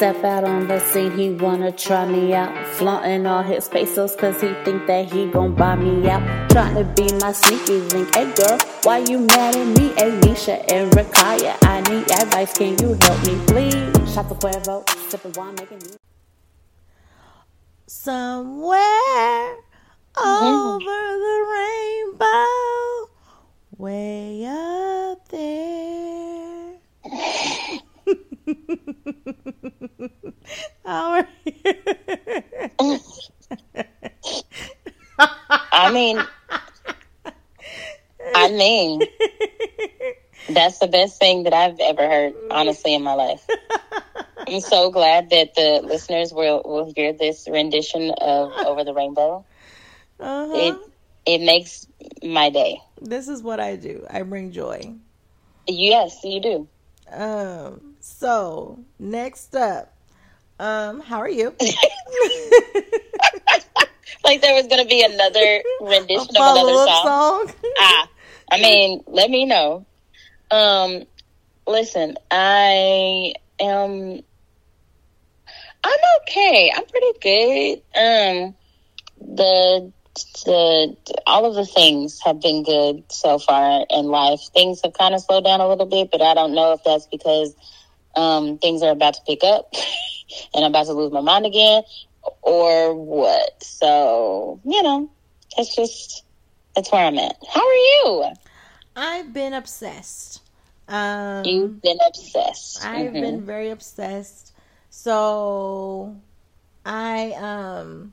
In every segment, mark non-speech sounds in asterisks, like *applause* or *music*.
step out on the scene, he wanna try me out. Flaunting all his pesos cause he think that he gon' buy me out. Trying to be my sneaky link. Hey girl, why you mad at me? Hey and Rakaya, I need advice. Can you help me please? Shot the Cuervo, sipping wine, making me. Somewhere over the rainbow, way up there. How are you? I mean, I mean, that's the best thing that I've ever heard, honestly, in my life. I'm so glad that the listeners will, will hear this rendition of Over the Rainbow. Uh-huh. It it makes my day. This is what I do. I bring joy. Yes, you do. Um. So next up, um, how are you? *laughs* *laughs* Like there was gonna be another rendition of another song. song. ah, I mean, let me know. Um, listen, I am. I'm okay. I'm pretty good. Um, the the all of the things have been good so far in life. Things have kind of slowed down a little bit, but I don't know if that's because um, things are about to pick up *laughs* and I'm about to lose my mind again, or what. So you know, that's just that's where I'm at. How are you? I've been obsessed. Um, You've been obsessed. I've Mhm. been very obsessed. So I um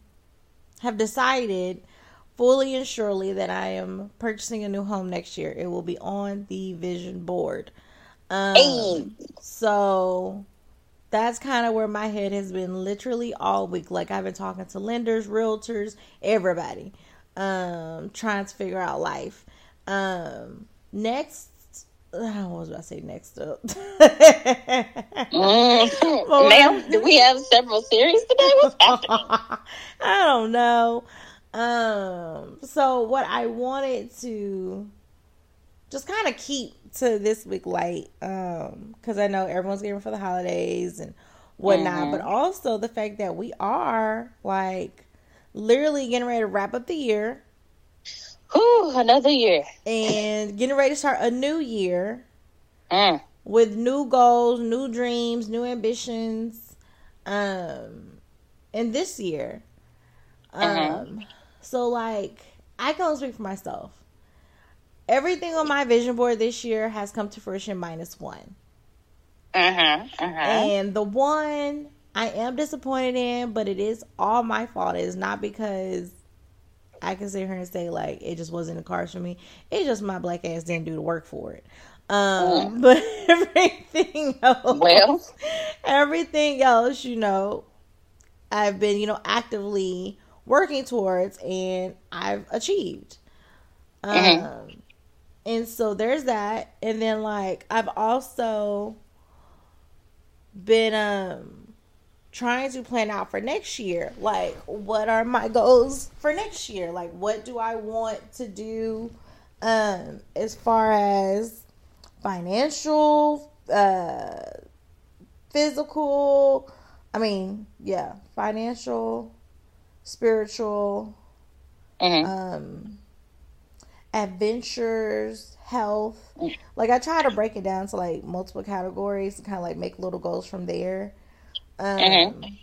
have decided fully and surely that I am purchasing a new home next year. It will be on the vision board. Um Hey. so that's kind of where my head has been literally all week. Like I've been talking to lenders, realtors, everybody, um, trying to figure out life. Um, next, I was about to say next up. *laughs* Mm. Ma'am, do we have several series today? What's happening? *laughs* I don't know. Um, so what I wanted to just kind of keep to this week light, um, because I know everyone's getting for the holidays and whatnot, Mhm. but also the fact that we are like literally getting ready to wrap up the year Whew, another year. and getting ready to start a new year Mm. with new goals, new dreams, new ambitions. Um, in this year, um, Mhm. so like I can only speak for myself. Everything on my vision board this year has come to fruition minus one, Uh-huh. Uh-huh. and the one I am disappointed in, but it is all my fault. It is not because I can sit here and say like it just wasn't the cards for me. It's just my black ass didn't do the work for it. Um, *laughs* but everything else, Well. everything else, you know, I've been, you know, actively working towards and I've achieved. Um, Mhm. And so there's that. And then like I've also been um trying to plan out for next year. Like what are my goals for next year? Like what do I want to do um as far as financial uh physical I mean, yeah, financial, spiritual, Mhm. um adventures, health. Like I try to break it down to like multiple categories and kind of like make little goals from there. Um Mhm.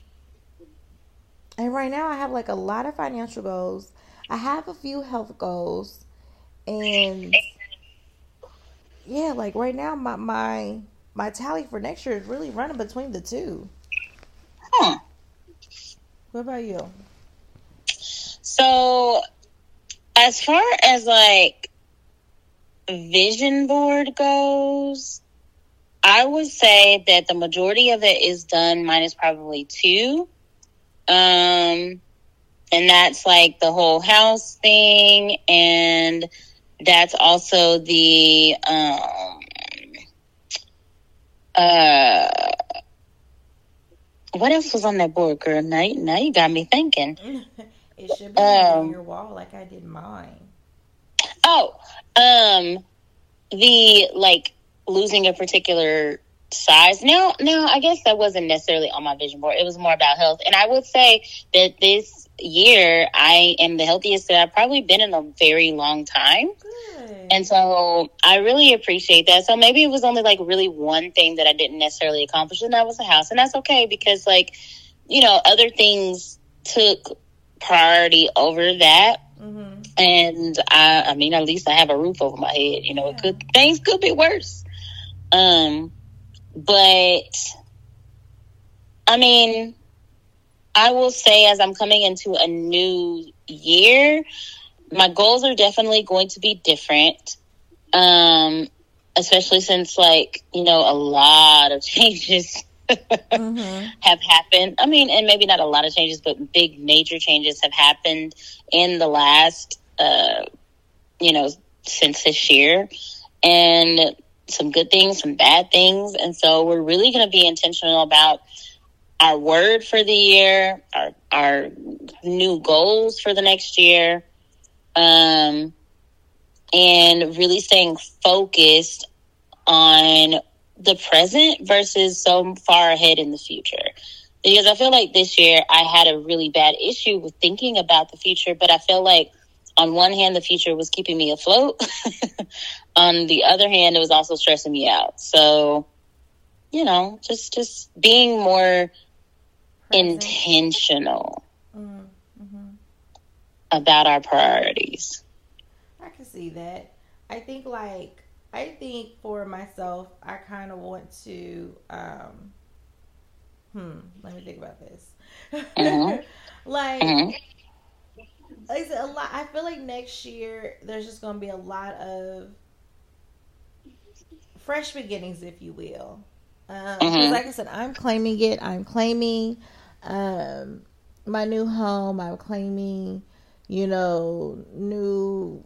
and right now I have like a lot of financial goals. I have a few health goals and yeah, like right now my my my tally for next year is really running between the two. Huh. What about you? So, as far as like vision board goes, I would say that the majority of it is done, minus probably two. Um, and that's like the whole house thing, and that's also the um, uh, what else was on that board, girl? Now, now you got me thinking. *laughs* It should be on Um, your wall like I did mine. Oh, um, the like losing a particular size. No, no, I guess that wasn't necessarily on my vision board. It was more about health. And I would say that this year I am the healthiest that I've probably been in a very long time. Good. And so I really appreciate that. So maybe it was only like really one thing that I didn't necessarily accomplish, and that was the house. And that's okay because, like, you know, other things took priority over that. hmm And I, I mean, at least I have a roof over my head. You know, it could things could be worse. Um, but I mean, I will say as I'm coming into a new year, my goals are definitely going to be different. Um, especially since like, you know, a lot of *laughs* changes hmm *laughs* have happened. I mean, and maybe not a lot of changes, but big major changes have happened in the last, uh, you know, since this year. And some good things, some bad things. And so we're really going to be intentional about our word for the year, our, our new goals for the next year. Um, and really staying focused on the present versus so far ahead in the future. Because I feel like this year I had a really bad issue with thinking about the future, but I feel like on one hand the future was keeping me afloat. *laughs* on the other hand, it was also stressing me out. So, you know, just just being more intentional Mm-hmm. about our priorities. I can see that. I think like I think for myself, I kind of want to. um Hmm. Let me think about this. Mhm. *laughs* like, Mhm. like I a lot. I feel like next year there's just gonna be a lot of fresh beginnings, if you will. Um, Mhm. like I said, I'm claiming it. I'm claiming um, my new home. I'm claiming, you know, new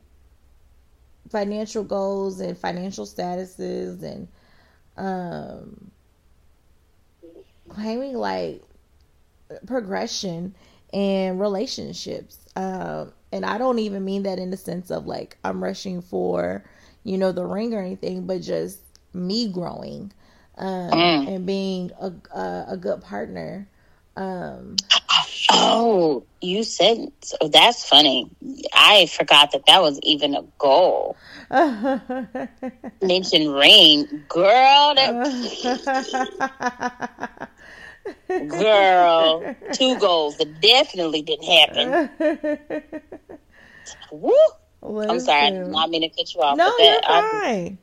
financial goals and financial statuses and um, claiming like progression and relationships. Um, and I don't even mean that in the sense of like I'm rushing for, you know, the ring or anything, but just me growing um, Mm. and being a, a, a good partner. Um, Oh, you said so. That's funny. I forgot that that was even a goal. *laughs* Mention rain, girl. That *laughs* girl. Two goals that definitely didn't happen. Woo! I'm sorry. I did not mean to cut you off. No, that, you're I- fine.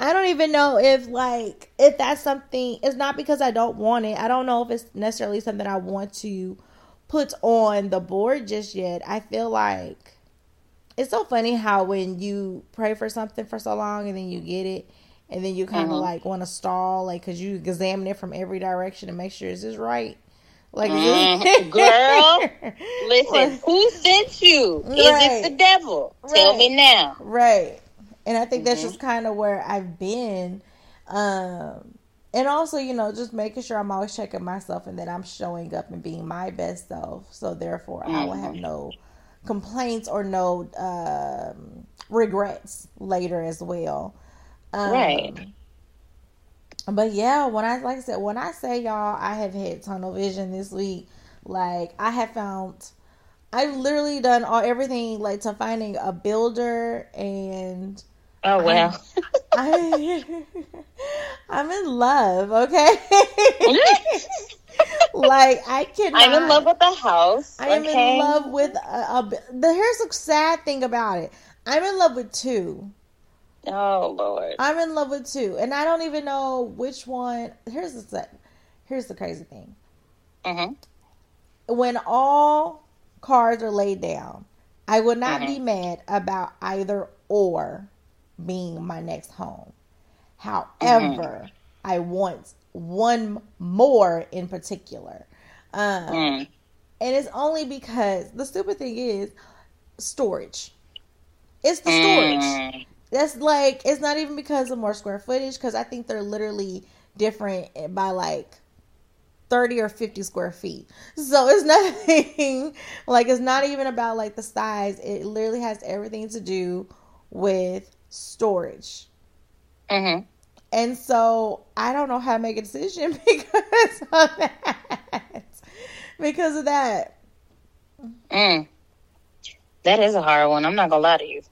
I don't even know if like if that's something. It's not because I don't want it. I don't know if it's necessarily something I want to put on the board just yet. I feel like it's so funny how when you pray for something for so long and then you get it, and then you kind of Mhm. like want to stall, like because you examine it from every direction and make sure is this right. Like, Mhm. *laughs* Girl, Listen, *laughs* who sent you? Is it the devil? Tell me now. Right. And I think that's Mhm. just kind of where I've been. Um, and also, you know, just making sure I'm always checking myself and that I'm showing up and being my best self. So therefore, I will have Mhm. no complaints or no um, regrets later as well. Um, Right. But yeah, when I like I said, when I say y'all, I have had tunnel vision this week. Like I have found, I've literally done all everything like to finding a builder and Oh well. *laughs* I, I'm in love. Okay, *laughs* like I can I'm in love with the house. I am okay? in love with a, a. The here's the sad thing about it. I'm in love with two. Oh Lord. I'm in love with two, and I don't even know which one. Here's the set. Here's the crazy thing. hmm When all cards are laid down, I would not Mhm. be mad about either or being my next home. However, I want one more in particular. Um, Mm. and it's only because the stupid thing is storage. It's the storage. Mm. That's like it's not even because of more square footage because I think they're literally different by like 30 or 50 square feet. So it's *laughs* nothing like it's not even about like the size. It literally has everything to do with storage. Mhm. And so I don't know how to make a decision *laughs* because of that. because of that. Mm. That is a hard one. I'm not gonna lie to you.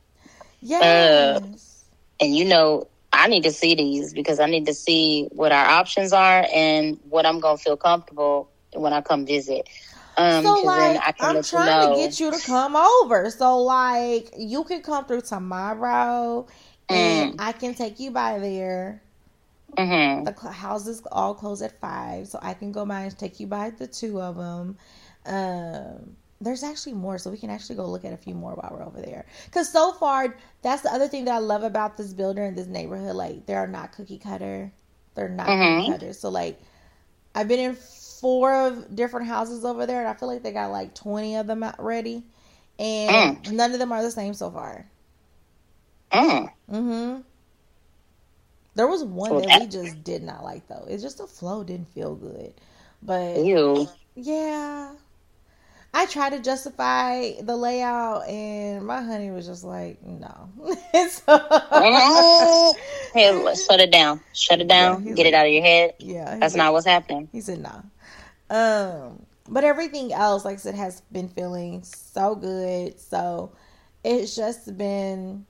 Yes. And you know, I need to see these because I need to see what our options are and what I'm gonna feel comfortable when I come visit. Um, so 'cause like I can I'm let you trying know. to get you to come over. So like you can come through tomorrow and I can take you by there. Mhm. The houses all close at five, so I can go by and take you by the two of them. Um, there's actually more, so we can actually go look at a few more while we're over there. Because so far, that's the other thing that I love about this builder and this neighborhood. Like, they are not cookie cutter. They're not Mhm. cookie cutter. So like, I've been in four of different houses over there, and I feel like they got like twenty of them out ready, and none of them are the same so far. Mm. Mm-hmm. There was one So that we just did not like though. It's just the flow didn't feel good. But Ew. yeah. I tried to justify the layout and my honey was just like, no. *laughs* so, Mm. Hey, let's shut it down. Shut it down. Yeah, Get it out of your head. yeah. That's like- not what's happening. He said nah. Um, but everything else, like I said, has been feeling so good. So it's just been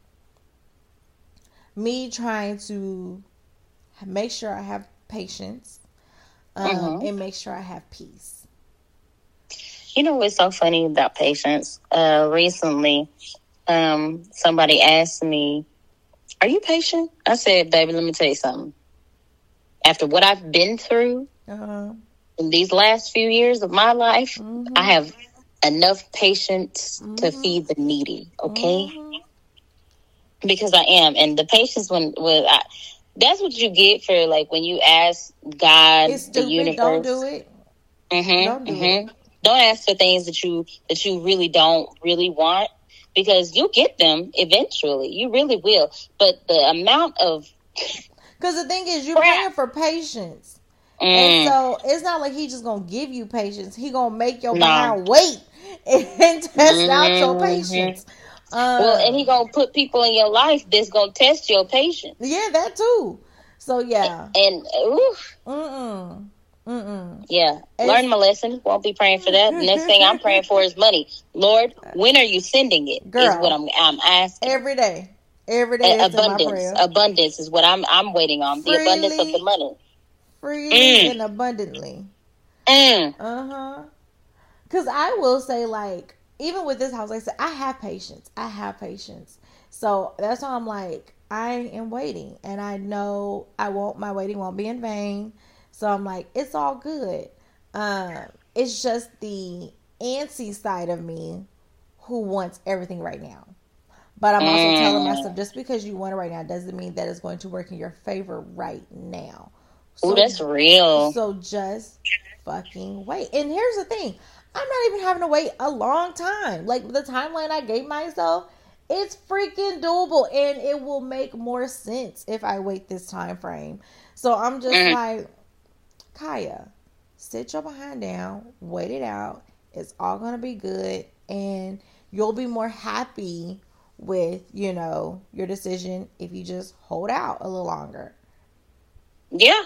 me trying to make sure I have patience um, Mhm. and make sure I have peace. You know what's so funny about patience? Uh, recently, um, somebody asked me, "Are you patient?" I said, "Baby, let me tell you something. After what I've been through Uh-huh. In these last few years of my life, Mhm. I have enough patience to Mhm. feed the needy. Okay, Mhm. because I am, and the patience when when I." That's what you get for like when you ask God, It's the universe. Don't do it. Mm-hmm, Don't do mm-hmm. Don't ask for things that you that you really don't really want because you'll get them eventually. You really will. But the amount of *laughs* Because the thing is, you're praying for patience. And so it's not like he just gonna give you patience. He gonna make your No. behind wait and *laughs* test out your Mhm. patience. Um, well, and he gonna put people in your life that's gonna test your patience. yeah, that too. So yeah, And ooh, mm mm, mm yeah, It's- learn my lesson. Won't be praying for that. Next thing I'm praying for is money. Lord, when are you sending it? Is Girl. what I'm I'm asking. Every day, every day A- is in my abundance, abundance is what I'm I'm waiting on. The abundance of the money. Freely Mm. and abundantly. Mm. Uh huh. Because I will say, like, even with this house, like I said, I have patience. I have patience. So that's why I'm like, I am waiting, and I know I won't. My waiting won't be in vain. So I'm like, it's all good. Um, it's just the antsy side of me who wants everything right now. But I'm also Mm. telling myself, just because you want it right now doesn't mean that it's going to work in your favor right now. Ooh, that's real. So just fucking wait. And here's the thing I'm not even having to wait a long time. Like the timeline I gave myself, it's freaking doable and it will make more sense if I wait this time frame. So I'm just Mm. like, Kaya, sit your behind down, wait it out. It's all gonna be good and you'll be more happy with, you know, your decision if you just hold out a little longer. Yeah,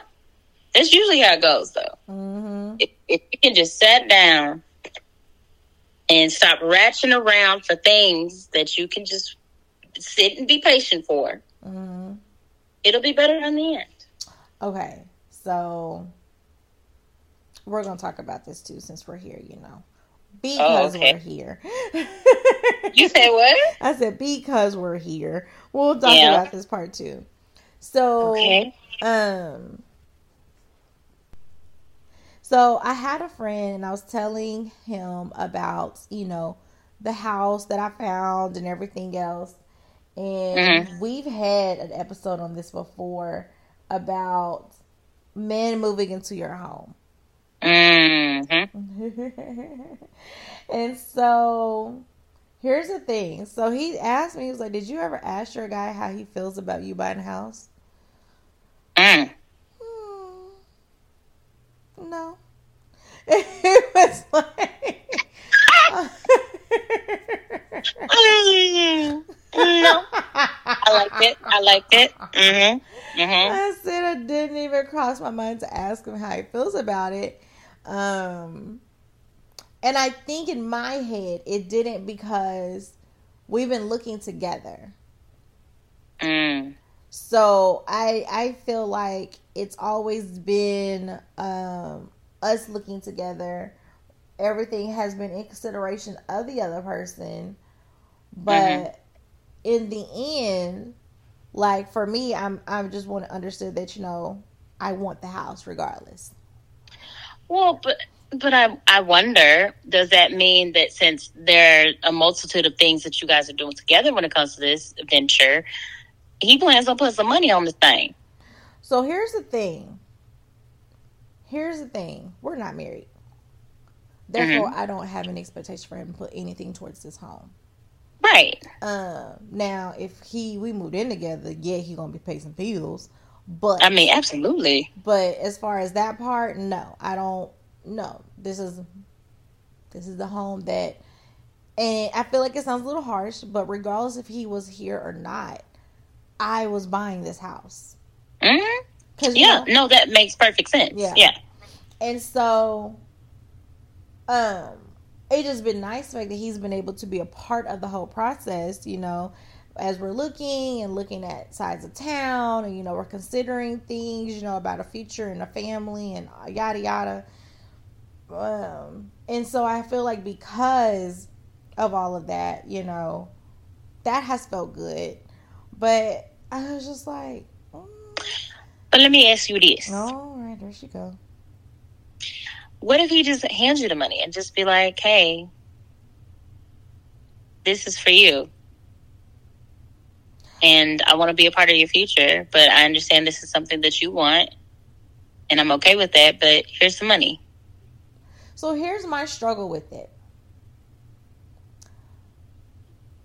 that's usually how it goes, though. Mm-hmm. If, if you can just sit down and stop ratcheting around for things that you can just sit and be patient for, Mm-hmm. it'll be better in the end. Okay, so we're gonna talk about this too since we're here, you know, because Oh, okay. we're here. *laughs* You say what? I said because we're here. We'll talk Yeah. about this part too. So, Okay. um, so I had a friend and I was telling him about you know the house that I found and everything else, and Mhm. we've had an episode on this before about men moving into your home. Mm-hmm. *laughs* and so here's the thing. So he asked me, he was like, Did you ever ask your guy how he feels about you buying a house? Mm. No. *laughs* It was like. No, I like it. I like it. Mm-hmm. Mm-hmm. I said I didn't even cross my mind to ask him how he feels about it. Um, and I think in my head it didn't because we've been looking together. Mm. So I I feel like it's always been um, us looking together. Everything has been in consideration of the other person, but Mhm. in the end, like for me, I'm I just want to understand that you know I want the house regardless. Well, but but I I wonder, does that mean that since there are a multitude of things that you guys are doing together when it comes to this venture, he plans on putting some money on this thing? So here's the thing. Here's the thing. We're not married. Therefore, I don't have an expectation for him to put anything towards this home. Right. Um, now if he we moved in together, yeah, he gonna be paying some bills. But I mean, absolutely. but as far as that part, no, I don't. No, this is this is the home that, and I feel like it sounds a little harsh, but regardless if he was here or not, I was buying this house. hmm Cause Yeah. No, that makes perfect sense. Yeah. Yeah. And so, um, it just been nice the fact that he's been able to be a part of the whole process. You know, as we're looking and looking at sides of town, and you know, we're considering things. You know, about a future and a family and yada yada. Um, and so I feel like because of all of that, you know, that has felt good. But I was just like, mm, But let me ask you this: all right, there she go. What if he just hands you the money and just be like, "Hey, this is for you." And I want to be a part of your future, but I understand this is something that you want, and I'm okay with that. But here's the money. So here's my struggle with it.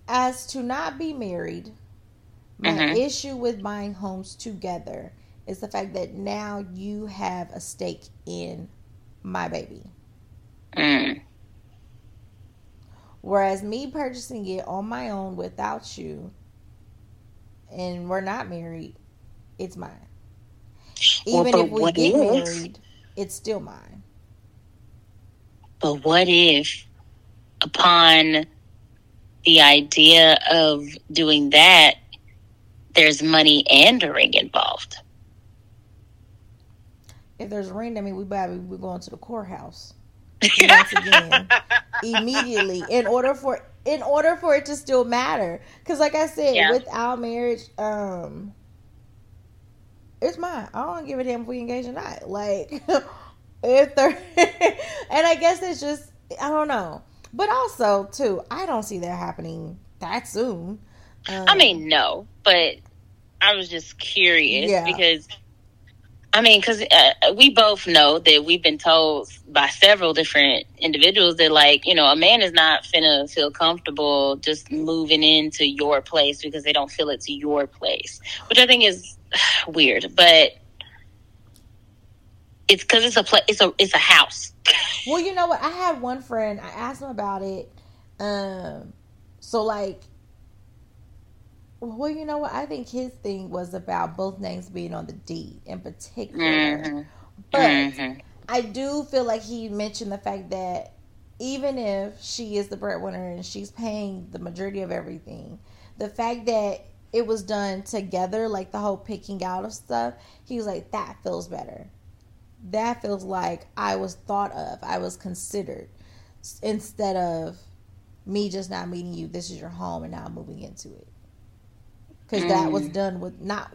As to not be married, my Mhm. issue with buying homes together is the fact that now you have a stake in my baby. Mm. Whereas me purchasing it on my own without you and we're not married, it's mine. Even but if we get if- married, it's still mine. But what if, upon the idea of doing that, there's money and a ring involved? If there's a ring, that means we better we're going to the courthouse. *laughs* once again immediately in order for in order for it to still matter because like i said Yeah. without marriage um it's mine i don't give a damn if we engage or not like *laughs* if there *laughs* and i guess it's just i don't know but also too i don't see that happening that soon um, I mean, no, but I was just curious Yeah. because, I mean, because uh, we both know that we've been told by several different individuals that, like, you know, a man is not finna feel comfortable just moving into your place because they don't feel it's your place, which I think is *sighs* weird, but. It's because it's a place, it's a it's a house. Well, you know what? I had one friend. I asked him about it. Um, so like, well, you know what? I think his thing was about both names being on the deed in particular. Mhm. But Mhm. I do feel like he mentioned the fact that even if she is the breadwinner and she's paying the majority of everything, the fact that it was done together, like the whole picking out of stuff, he was like, that feels better. That feels like I was thought of, I was considered, instead of me just not meeting you. This is your home, and now I'm moving into it. Because that was Mm. done with not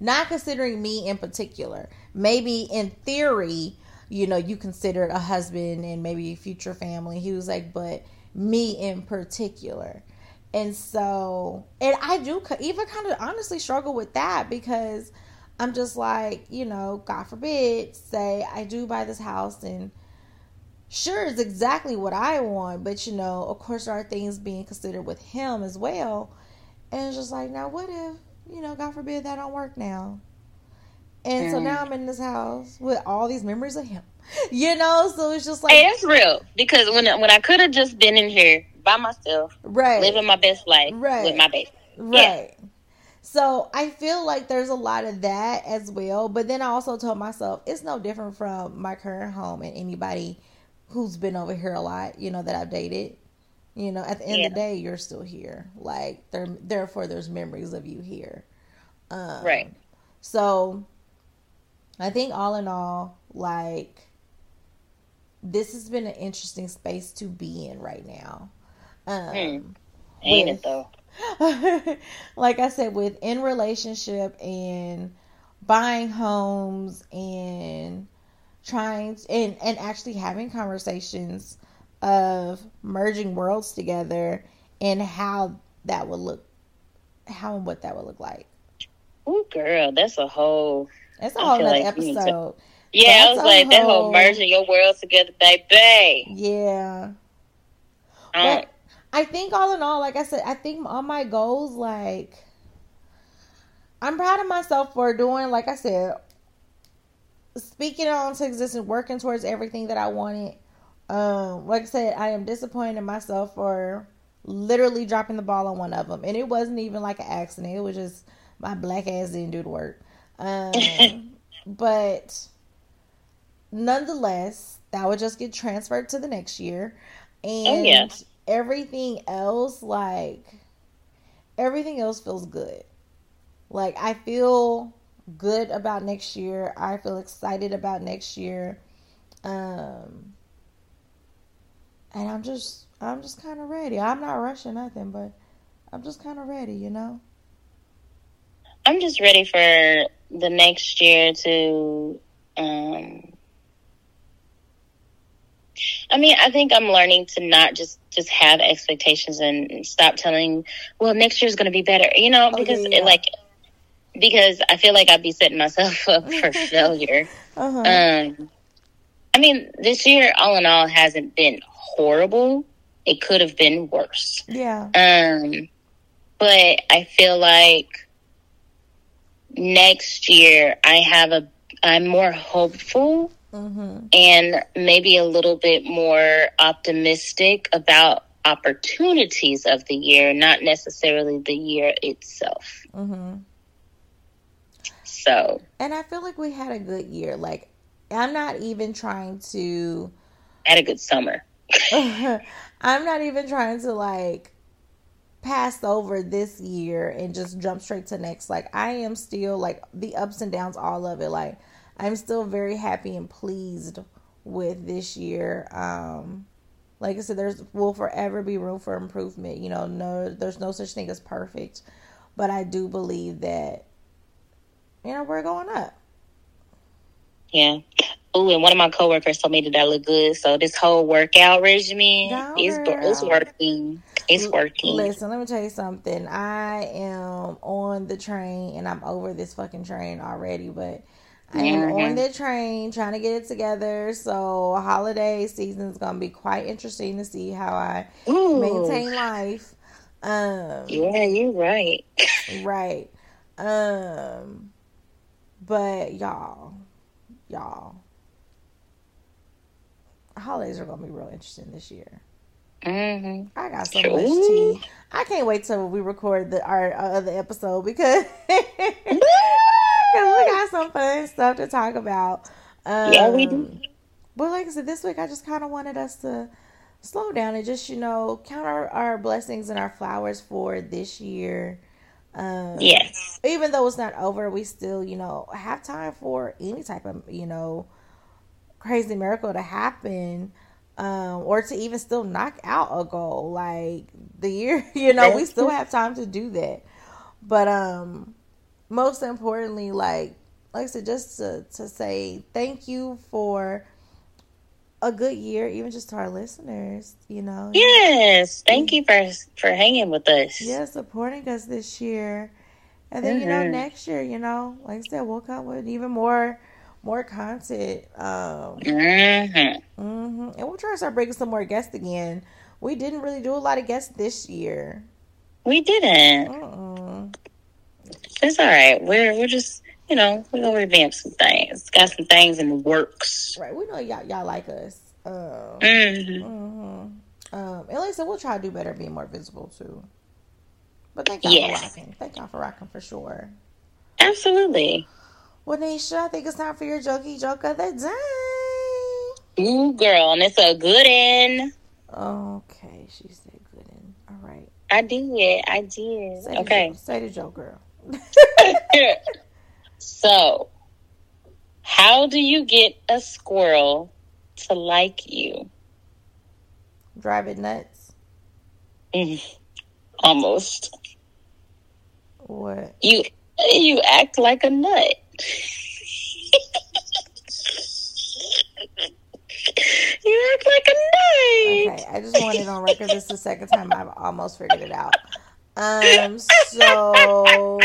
not considering me in particular. Maybe in theory, you know, you considered a husband and maybe future family. He was like, but me in particular. And so, and I do even kind of honestly struggle with that because I'm just like, you know, God forbid, say I do buy this house and sure, it's exactly what I want, but you know, of course, there are things being considered with him as well. And it's just like, now what if, you know, God forbid that don't work now? And so Mm. now I'm in this house with all these memories of him, *laughs* you know. So it's just like, Hey, it's real because when when I could have just been in here by myself, right, living my best life Right. with my baby. right. So I feel like there's a lot of that as well. But then I also told myself it's no different from my current home and anybody who's been over here a lot, you know, that I've dated. You know, at the end Yeah. of the day, you're still here. Like there, therefore, there's memories of you here. Um, Right. So, I think all in all, like this has been an interesting space to be in right now. Um, Hmm. Ain't with- it though? *laughs* like I said, with in relationship and buying homes and trying and and actually having conversations of merging worlds together and how that would look, how and what that would look like. Oh, girl, that's a whole. That's a whole feel like need to- episode. Yeah, I was like that whole- whole merging your worlds together, baby. Yeah. Um, But I think all in all, like I said, I think all my goals, like I'm proud of myself for doing, like I said, speaking on to existence, working towards everything that I wanted. Um, like I said, I am disappointed in myself for literally dropping the ball on one of them, and it wasn't even like an accident. It was just my black ass didn't do the work. Um, *laughs* but nonetheless, that would just get transferred to the next year, and Oh, yeah. everything else, like everything else, feels good. Like I feel good about next year. I feel excited about next year. Um and I'm just I'm just kind of ready. I'm not rushing nothing, but I'm just kind of ready, you know. I'm just ready for the next year to. um I mean, I think I'm learning to not just just have expectations and stop telling, well, next year's going to be better, you know, Oh, because yeah, yeah. It, like because I feel like I'd be setting myself *laughs* up for *laughs* failure. Uh-huh. Um, I mean, this year, all in all, hasn't been horrible. It could have been worse. yeah. Um, but I feel like next year I have a I'm more hopeful Mhm. and maybe a little bit more optimistic about opportunities of the year, not necessarily the year itself. Mm-hmm. So And I feel like we had a good year. Like I'm not even trying to had a good summer. *laughs* I'm not even trying to like pass over this year and just jump straight to next. Like I am still like the ups and downs, all of it. Like I'm still very happy and pleased with this year. Um like I said, there's will forever be room for improvement. You know, no there's no such thing as perfect. But I do believe that you know, we're going up. Yeah. Oh, and one of my coworkers told me that I look good. So this whole workout regimen is it's working. It's working. Listen, let me tell you something. I am on the train and I'm over this fucking train already, but I am Mhm. on the train trying to get it together. So holiday season is gonna be quite interesting to see how I Ooh. maintain life. Um Yeah, you're right. *laughs* right. Um but y'all, y'all. Holidays are gonna be real interesting this year. hmm I got so True. much tea. I can't wait till we record the our uh, other episode because *laughs* because we got some fun stuff to talk about. Um, Yeah, we do. But like I said, this week I just kind of wanted us to slow down and just you know count our, our blessings and our flowers for this year. Um, Yes. even though it's not over, we still, you know, have time for any type of, you know, crazy miracle to happen. Um, or to even still knock out a goal. Like the year, *laughs* you know, we still have time to do that. But um most importantly, like like I said, just to, to say thank you for a good year, even just to our listeners, you know. Yes. Thank you for for hanging with us. yeah, supporting us this year. And then, you know, Mhm. next year, you know, like I said, we'll come with even more more content. Um hmm hmm and we'll try to start bringing some more guests again. We didn't really do a lot of guests this year. We didn't. Mm-mm. It's all right. We're we're just you know we're gonna revamp some things. Got some things in the works. Right, we know y'all y'all like us. Um, hmm hmm um, and like I said, we'll try to do better, being more visible too. But thank y'all Yes. for rocking. Thank y'all for rocking for sure. Absolutely. Well, Nisha, I think it's time for your jokey joke of the day. Ooh, girl, and it's a good one. Okay, she said good. And all right. I did. I did. Say the Okay. joke. Say the joke, girl. *laughs* *laughs* so, how do you get a squirrel to like you? Drive it nuts. Mm, Almost. What? You you act like a nut. you act like a nut. Okay, I just want it on record. This is the second time I've almost figured it out. Um, so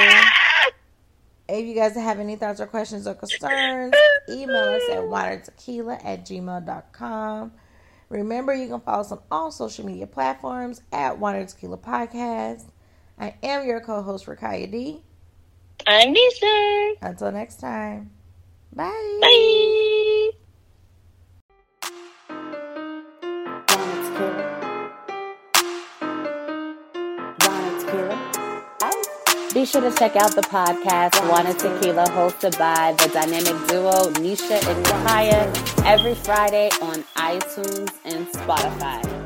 if you guys have any thoughts or questions or concerns, email us at watertequila at gmail.com. Remember, you can follow us on all social media platforms at Water Tequila Podcast. I am your co host, Rakaya D. I'm Nisha. Until next time, bye. Bye. Sure to check out the podcast Water Tequila hosted by the dynamic duo Nisha and Kaya every Friday on iTunes and Spotify.